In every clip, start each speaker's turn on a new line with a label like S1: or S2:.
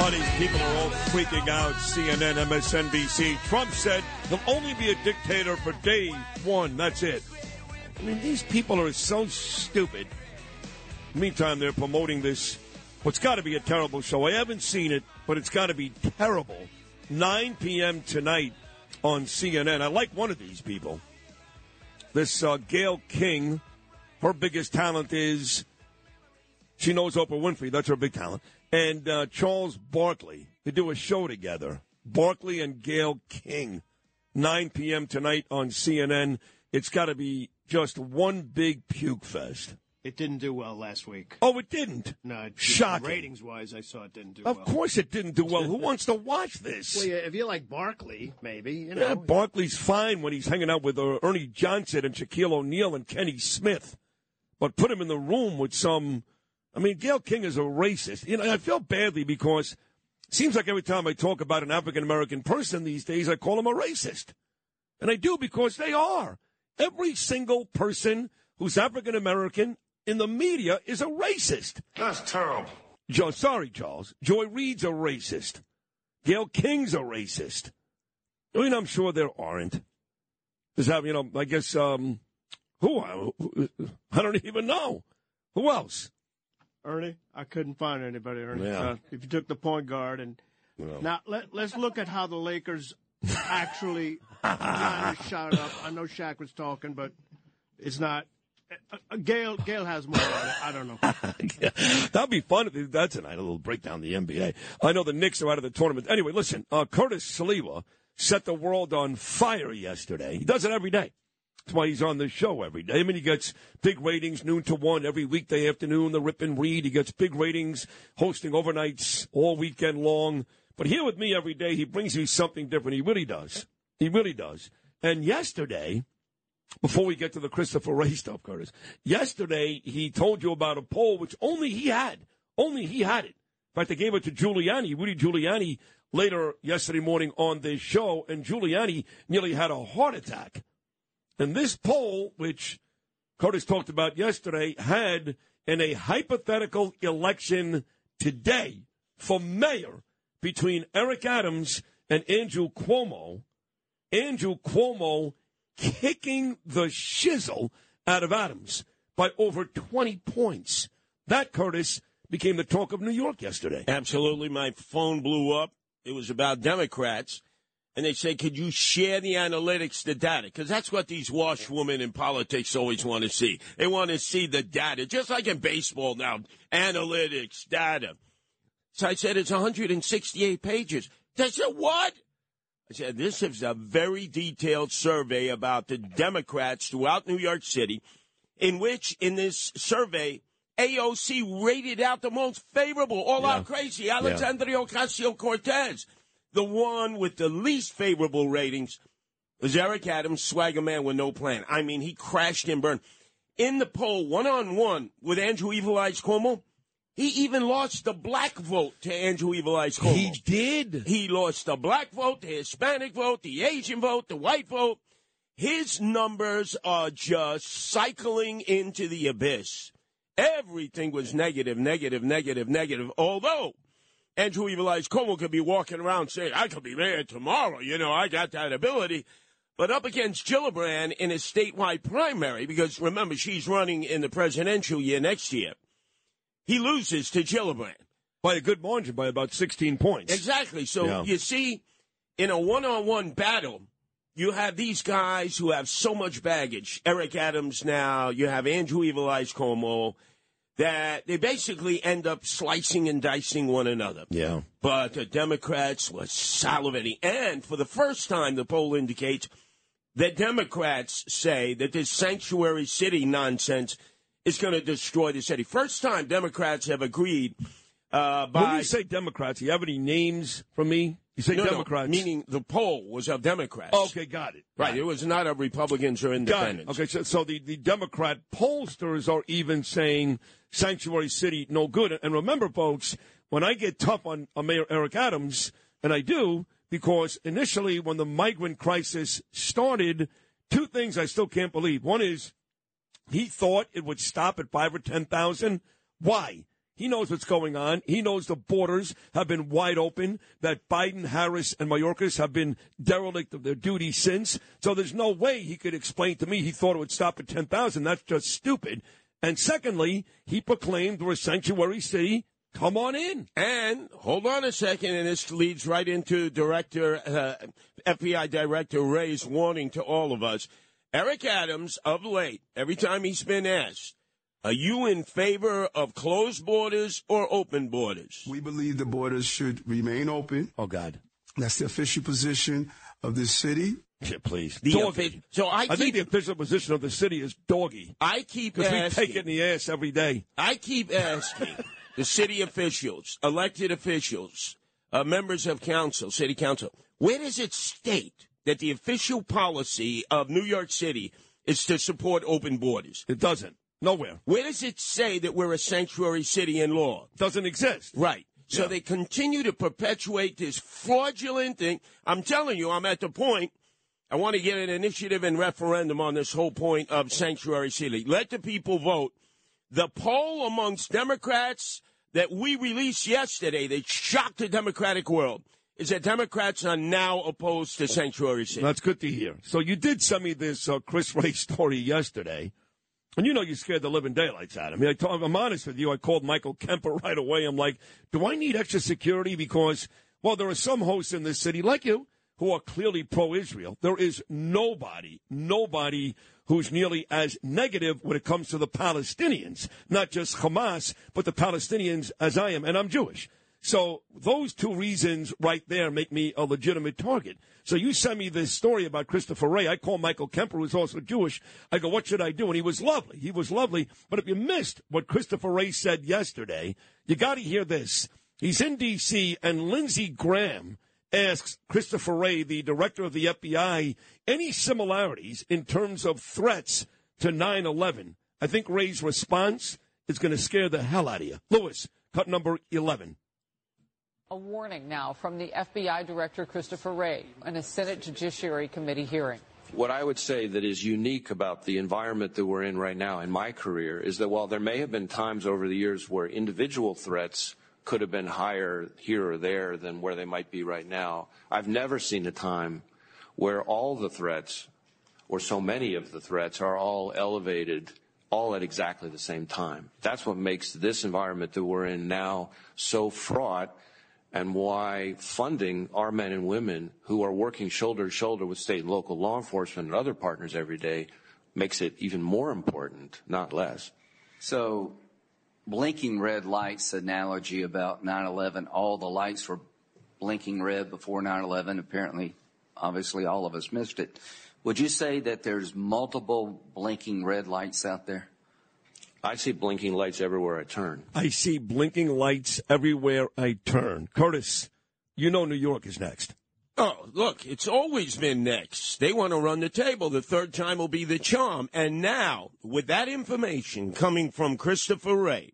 S1: All these people are all freaking out. CNN, MSNBC. Trump said he'll only be a dictator for day one. That's it. I mean, these people are so stupid. Meantime, they're promoting this. What's got to be a terrible show. I haven't seen it, but it's got to be terrible. 9 p.m. tonight on CNN. I like one of these people. This uh, Gayle King. Her biggest talent is she knows Oprah Winfrey. That's her big talent. And uh, Charles Barkley. They do a show together. Barkley and Gayle King. 9 p.m. tonight on CNN. It's got to be just one big puke fest.
S2: It didn't do well last week.
S1: Oh, it didn't.
S2: No, it-
S1: Shocking.
S2: Ratings wise, I saw it didn't do well.
S1: Of
S2: well.
S1: course it didn't do well. Who wants to watch this?
S2: Well, yeah, if you like Barkley, maybe you know.
S1: Yeah, Barkley's fine when he's hanging out with uh, Ernie Johnson and Shaquille O'Neal and Kenny Smith. But put him in the room with some. I mean, Gayle King is a racist. You know, I feel badly because it seems like every time I talk about an African American person these days, I call them a racist. And I do because they are. Every single person who's African American in the media is a racist.
S3: That's terrible.
S1: Joe, sorry, Charles. Joy Reid's a racist. Gayle King's a racist. I mean, I'm sure there aren't. There's have you know, I guess um, who who- I don't even know. Who else?
S2: Ernie, I couldn't find anybody. Ernie,
S1: Yeah.
S2: uh, if you took the point guard and now let let's look at how the Lakers actually shot up. I know Shaq was talking, but it's not. Uh, uh, Gayle Gayle has more on it. I don't know.
S1: That'd be fun. if That's tonight. A little breakdown of the NBA. I know the Knicks are out of the tournament. Anyway, listen. Uh, Curtis Sliwa set the world on fire yesterday. He does it every day. That's why he's on the show every day. I mean, he gets big ratings, noon to one every weekday afternoon. The Rip and Read. He gets big ratings, hosting overnights all weekend long. But here with me every day, he brings you something different. He really does. He really does. And yesterday, before we get to the Christopher Wray stuff, Curtis, yesterday he told you about a poll which only he had. Only he had it. In fact, they gave it to Giuliani, Rudy Giuliani, later yesterday morning on this show, and Giuliani nearly had a heart attack. And this poll, which Curtis talked about yesterday, had in a hypothetical election today for mayor between Eric Adams and Andrew Cuomo, Andrew Cuomo kicking the shizzle out of Adams by over 20 points. That, Curtis, became the talk of New York yesterday.
S4: Absolutely. My phone blew up. It was about Democrats. And they say, could you share the analytics, the data? Because that's what these washwomen in politics always want to see. They want to see the data, just like in baseball now analytics, data. So I said, it's 168 pages. They said, what? I said, this is a very detailed survey about the Democrats throughout New York City, in which, in this survey, AOC rated out the most favorable, all out crazy, Alexandria Ocasio Cortez. The one with the least favorable ratings was Eric Adams, swagger man with no plan. I mean, he crashed and burned. In the poll, one on one with Andrew Evil Eyes Cuomo, he even lost the black vote to Andrew Evil Eyes Cuomo.
S1: He did.
S4: He lost the black vote, the Hispanic vote, the Asian vote, the white vote. His numbers are just cycling into the abyss. Everything was negative, negative, negative, negative. Although Andrew Eyes Cuomo could be walking around saying, I could be mayor tomorrow. You know, I got that ability. But up against Gillibrand in a statewide primary, because remember, she's running in the presidential year next year, he loses to Gillibrand.
S1: By a good margin, by about 16 points.
S4: Exactly. So
S1: Yeah.
S4: you see, in a one on one battle, you have these guys who have so much baggage. Eric Adams now, you have Andrew Evil Eyes Cuomo. That they basically end up slicing and dicing one another.
S1: Yeah.
S4: But the Democrats were salivating. And for the first time, the poll indicates that Democrats say that this sanctuary city nonsense is going to destroy the city. First time Democrats have agreed uh, by.
S1: When you say Democrats, do you have any names for me? You say
S4: No, no,
S1: Democrats.
S4: meaning the poll was of Democrats.
S1: okay, got it.
S4: Right. It was not of Republicans or independents.
S1: Okay, so, so the, the Democrat pollsters are even saying sanctuary city no good. And remember, folks, when I get tough on, on Mayor Eric Adams, and I do, because initially when the migrant crisis started, two things I still can't believe. One is he thought it would stop at five or ten thousand. Why? He knows what's going on. He knows the borders have been wide open, that Biden, Harris, and Mayorkas have been derelict of their duty since. So there's no way he could explain to me he thought it would stop at 10,000. That's just stupid. And secondly, he proclaimed we're a sanctuary city. Come on in.
S4: And hold on a second, and this leads right into Director uh, FBI Director Wray's warning to all of us. Eric Adams, of late, every time he's been asked, are you in favor of closed borders or open borders?
S3: We believe the borders should remain open.
S1: Oh, God.
S3: That's the official position of this city.
S1: Yeah, please.
S4: The
S1: doggy.
S4: offi- so I
S1: I think the official position of the city is doggy.
S4: I keep
S1: Because we take it in the ass every day.
S4: I keep asking the city officials, elected officials, uh, members of council, city council, where does it state that the official policy of New York City is to support open borders?
S1: It doesn't. Nowhere.
S4: Where does it say that we're a sanctuary city in law?
S1: Doesn't exist.
S4: Right. So
S1: Yeah.
S4: they continue to perpetuate this fraudulent thing. I'm telling you, I'm at the point. I want to get an initiative and referendum on this whole point of sanctuary city. Let the people vote. The poll amongst Democrats that we released yesterday that shocked the Democratic world is that Democrats are now opposed to sanctuary city.
S1: That's good to hear. So you did send me this uh, Chris Wray story yesterday. And you know you scared the living daylights out of me. I told, I'm honest with you. I called Michael Kemper right away. I'm like, do I need extra security? Because, well, there are some hosts in this city, like you, who are clearly pro-Israel. There is nobody, nobody who's nearly as negative when it comes to the Palestinians. Not just Hamas, but the Palestinians as I am. And I'm Jewish. So those two reasons right there make me a legitimate target. So you sent me this story about Christopher Wray. I call Michael Kemper, who's also Jewish. I go, what should I do? And he was lovely. He was lovely. But if you missed what Christopher Wray said yesterday, you got to hear this. He's in D.C. and Lindsey Graham asks Christopher Wray, the director of the FBI, any similarities in terms of threats to 9-11. I think Wray's response is going to scare the hell out of you. Lewis, cut number 11.
S5: A warning now from the FBI Director Christopher Wray in a Senate Judiciary Committee hearing.
S6: What I would say that is unique about the environment that we're in right now in my career is that while there may have been times over the years where individual threats could have been higher here or there than where they might be right now, I've never seen a time where all the threats, or so many of the threats, are all elevated all at exactly the same time. That's what makes this environment that we're in now so fraught and why funding our men and women who are working shoulder to shoulder with state and local law enforcement and other partners every day makes it even more important, not less.
S7: So, blinking red lights analogy about 9/11. All the lights were blinking red before 9/11. Apparently, obviously, all of us missed it. Would you say that there's multiple blinking red lights out there?
S6: I see blinking lights everywhere I turn.
S1: I see blinking lights everywhere I turn. Curtis, you know New York is next.
S4: Oh, look, it's always been next. They want to run the table. The third time will be the charm. And now, with that information coming from Christopher Wray,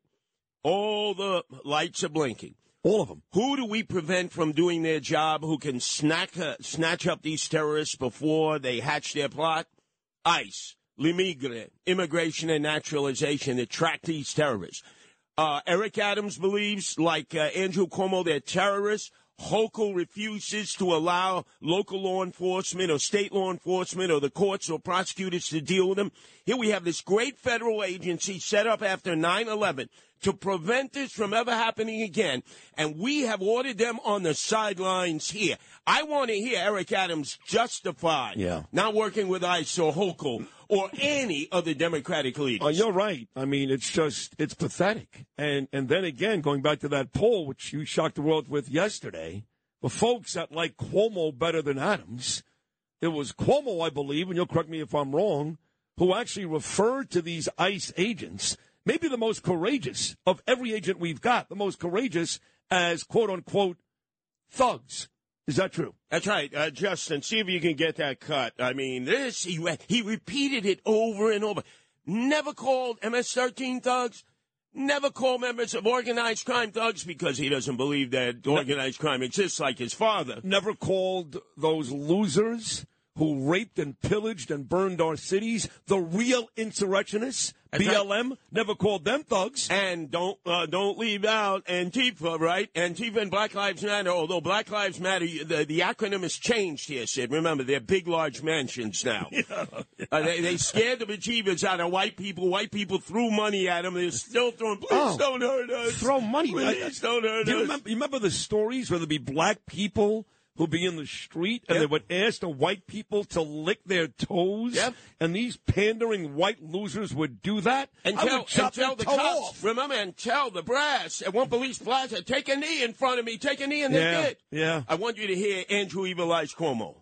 S4: all the lights are blinking.
S1: All of them.
S4: Who do we prevent from doing their job who can snack, uh, snatch up these terrorists before they hatch their plot? ICE, Limigre, Immigration and Naturalization that track these terrorists. Uh, Eric Adams believes, like uh, Andrew Cuomo, they're terrorists. Hochul refuses to allow local law enforcement or state law enforcement or the courts or prosecutors to deal with them. Here we have this great federal agency set up after 9 11 to prevent this from ever happening again. And we have ordered them on the sidelines here. I want to hear Eric Adams justify
S1: Yeah.
S4: not working with ICE or Hochul or any other Democratic leaders.
S1: Oh, you're right. I mean, it's just it's pathetic. And and then again, going back to that poll which you shocked the world with yesterday, the folks that like Cuomo better than Adams, it was Cuomo, I believe, and you'll correct me if I'm wrong, who actually referred to these ICE agents, maybe the most courageous of every agent we've got, the most courageous as quote unquote thugs. Is that true?
S4: That's right, uh, Justin. See if you can get that cut. I mean, this he re- he repeated it over and over. Never called MS-13 thugs. Never called members of organized crime thugs because he doesn't believe that organized crime exists like his father.
S1: Never called those losers who raped and pillaged and burned our cities the real insurrectionists.
S4: That's right.
S1: BLM never called them thugs.
S4: And don't uh, don't leave out Antifa, right? Antifa and Black Lives Matter. Although Black Lives Matter, the, the acronym has changed here, Sid. Remember, they're big, large mansions now. Uh, they, they scared the bejeebers out of white people. White people threw money at them. They're still throwing. Please
S1: Oh.
S4: don't hurt us.
S1: Throw money.
S4: Please don't hurt
S1: Do you
S4: us.
S1: remember, you remember the stories where there'd be black people who'd be in the street and they would ask the white people to lick their toes?
S4: Yep.
S1: And these pandering white losers would do that?
S4: And
S1: I
S4: tell, and tell the cops,
S1: off.
S4: remember, and tell the brass at one police plaza, take a knee in front of me, take a knee, and they
S1: Yeah,
S4: did.
S1: yeah.
S4: I want you to hear Andrew Evil Eyes Cuomo.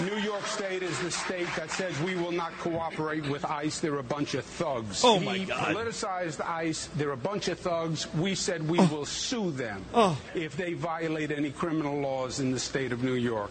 S8: New York State is the state that says we will not cooperate with ICE. They're a bunch of thugs.
S1: Oh, my
S8: He
S1: God. Oh.
S8: politicized ICE. They're a bunch of thugs. We said we oh. will sue them oh. if they violate any criminal laws in the state of New York.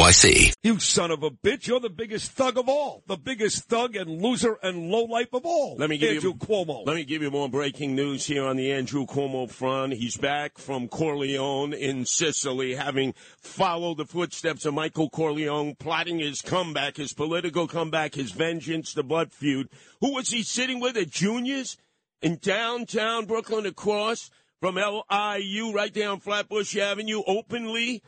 S9: NYC.
S1: You son of a bitch, you're the biggest thug of all. The biggest thug and loser and lowlife of all.
S4: Let me give
S1: Andrew
S4: you
S1: Cuomo.
S4: Let me give you more breaking news here on the Andrew Cuomo front. He's back from Corleone in Sicily, having followed the footsteps of Michael Corleone, plotting his comeback, his political comeback, his vengeance, the blood feud. Who was he sitting with at Junior's in downtown Brooklyn, across from LIU, right down Flatbush Avenue, openly?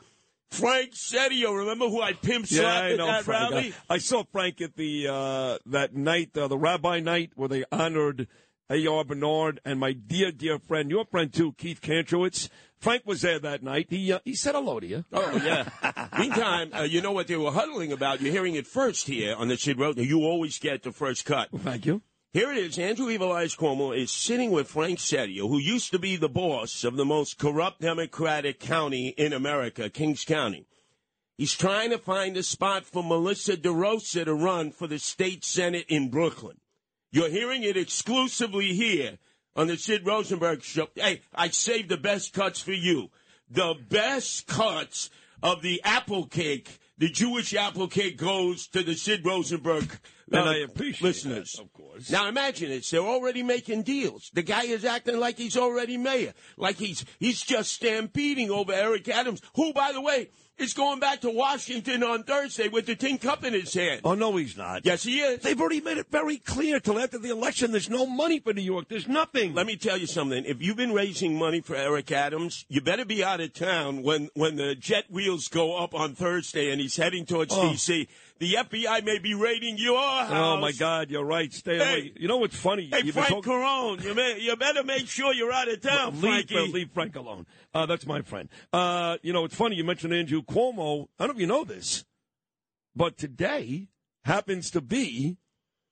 S4: Frank Seddio, remember who I pimp
S1: Yeah,
S4: slapped
S1: I
S4: at
S1: know
S4: that
S1: Frank.
S4: rally?
S1: I, I saw Frank at the uh, that night, uh, the Rabbi night, where they honored A.R. Bernard and my dear, dear friend, your friend too, Keith Kantrowitz. Frank was there that night. He uh, he said hello to you.
S4: Oh yeah. Meantime, uh, you know what they were huddling about? You're hearing it first here on the Sid Road. You always get the first cut.
S1: Thank you.
S4: Here it is. Andrew Evil Eyes Cuomo is sitting with Frank Seddio, who used to be the boss of the most corrupt Democratic county in America, Kings County. He's trying to find a spot for Melissa DeRosa to run for the state senate in Brooklyn. You're hearing it exclusively here on the Sid Rosenberg show. Hey, I saved the best cuts for you. The best cuts of the apple cake, the Jewish apple cake goes to the Sid Rosenberg
S1: And I appreciate
S4: listeners.
S1: that, of course.
S4: Now imagine this. They're already making deals. The guy is acting like he's already mayor. Like he's he's just stampeding over Eric Adams, who, by the way, is going back to Washington on Thursday with the tin cup in his hand.
S1: Oh no, he's not.
S4: Yes, he is.
S1: They've already made it very clear till after the election. There's no money for New York. There's nothing.
S4: Let me tell you something. If you've been raising money for Eric Adams, you better be out of town when, when the jet wheels go up on Thursday and he's heading towards
S1: Oh.
S4: D.C. The FBI may be raiding your house.
S1: Oh my God, you're right. Stay
S4: Hey.
S1: away. You know what's funny?
S4: Hey,
S1: You've
S4: Frank Carone, you, may, you better make sure you're out of town,
S1: leave,
S4: Frankie.
S1: leave Frank alone. Uh, that's my friend. Uh, you know, it's funny you mentioned Andrew Cuomo. I don't know if you know this, but today happens to be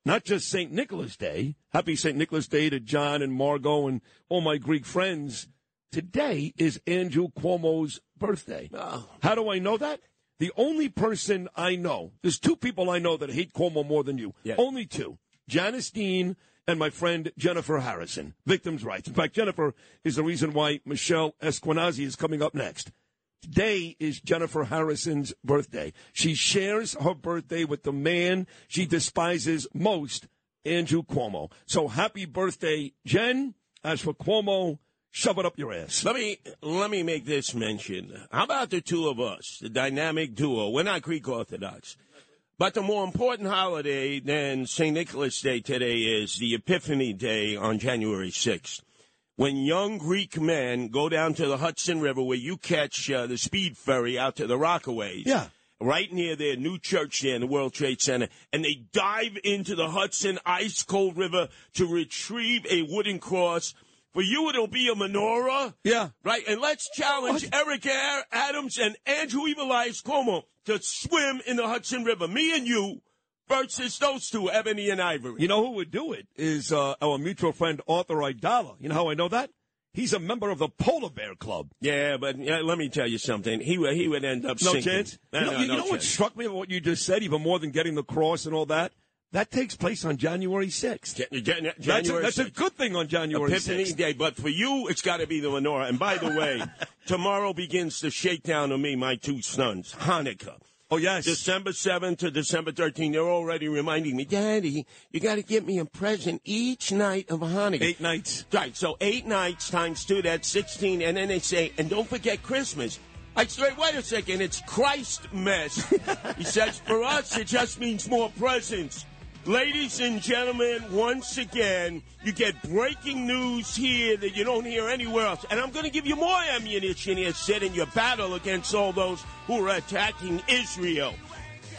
S1: not just St. Nicholas Day. Happy St. Nicholas Day to John and Margot and all my Greek friends. Today is Andrew Cuomo's birthday.
S4: Oh.
S1: How do I know that? The only person I know, there's two people I know that hate Cuomo more than you.
S4: Yeah.
S1: Only two. Janice Dean and my friend Jennifer Harrison, victims' rights. In fact, Jennifer is the reason why Michelle Esquenazi is coming up next. Today is Jennifer Harrison's birthday. She shares her birthday with the man she despises most, Andrew Cuomo. So happy birthday, Jen. As for Cuomo, shove it up your ass.
S4: Let me let me make this mention. How about the two of us, the dynamic duo? We're not Greek Orthodox. But the more important holiday than St. Nicholas Day today is the Epiphany Day on January 6th. When young Greek men go down to the Hudson River where you catch uh, the speed ferry out to the Rockaways.
S1: Yeah.
S4: Right near their new church there in the World Trade Center. And they dive into the Hudson ice cold river to retrieve a wooden cross. For you, it'll be a menorah.
S1: Yeah.
S4: Right? And let's challenge Eric Air, Adams and Andrew Evelias Cuomo to swim in the Hudson River. Me and you versus those two, Ebony and Ivory.
S1: You know who would do it is uh, our mutual friend Arthur Aidala. You know how I know that? He's a member of the Polar Bear Club.
S4: Yeah, but yeah, let me tell you something. He would he would end up
S1: No
S4: sinking.
S1: chance.
S4: No,
S1: you know,
S4: no,
S1: you
S4: no
S1: know what struck me about what you just said, even more than getting the cross and all that? That takes place on January 6th.
S4: Ja- Jan-
S1: that's a,
S4: January
S1: that's a good thing on January
S4: Epiphany
S1: 6th.
S4: Day, but for you, it's got to be the menorah. And by the way, tomorrow begins the shakedown of me, my two sons, Hanukkah.
S1: Oh, yes.
S4: December 7th to December 13th, they're already reminding me, Daddy, you got to get me a present each night of Hanukkah.
S1: Eight nights.
S4: Right, so eight nights times two, that's 16. And then they say, and don't forget Christmas. I say, wait a second, it's Christ mess. he says, for us, it just means more presents. Ladies and gentlemen, once again, you get breaking news here that you don't hear anywhere else. And I'm going to give you more ammunition here, Sid, in your battle against all those who are attacking Israel.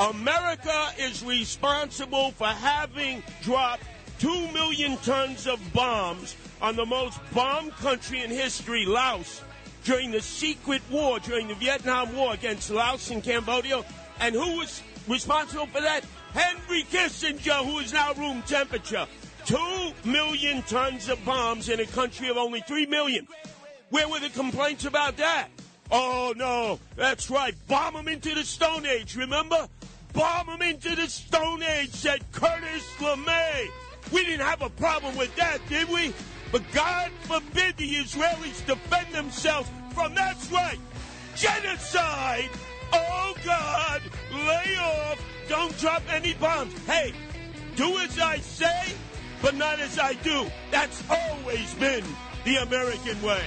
S4: America is responsible for having dropped 2 million tons of bombs on the most bombed country in history, Laos, during the secret war, during the Vietnam War against Laos and Cambodia. And who was responsible for that? Henry Kissinger, who is now room temperature. 2 million tons of bombs in a country of only 3 million. Where were the complaints about that? Oh, no, that's right. Bomb them into the Stone Age, remember? Bomb them into the Stone Age, said Curtis LeMay. We didn't have a problem with that, did we? But God forbid the Israelis defend themselves from, that's right, genocide. Oh, God, lay off. Don't drop any bombs. Hey, do as I say, but not as I do. That's always been the American way.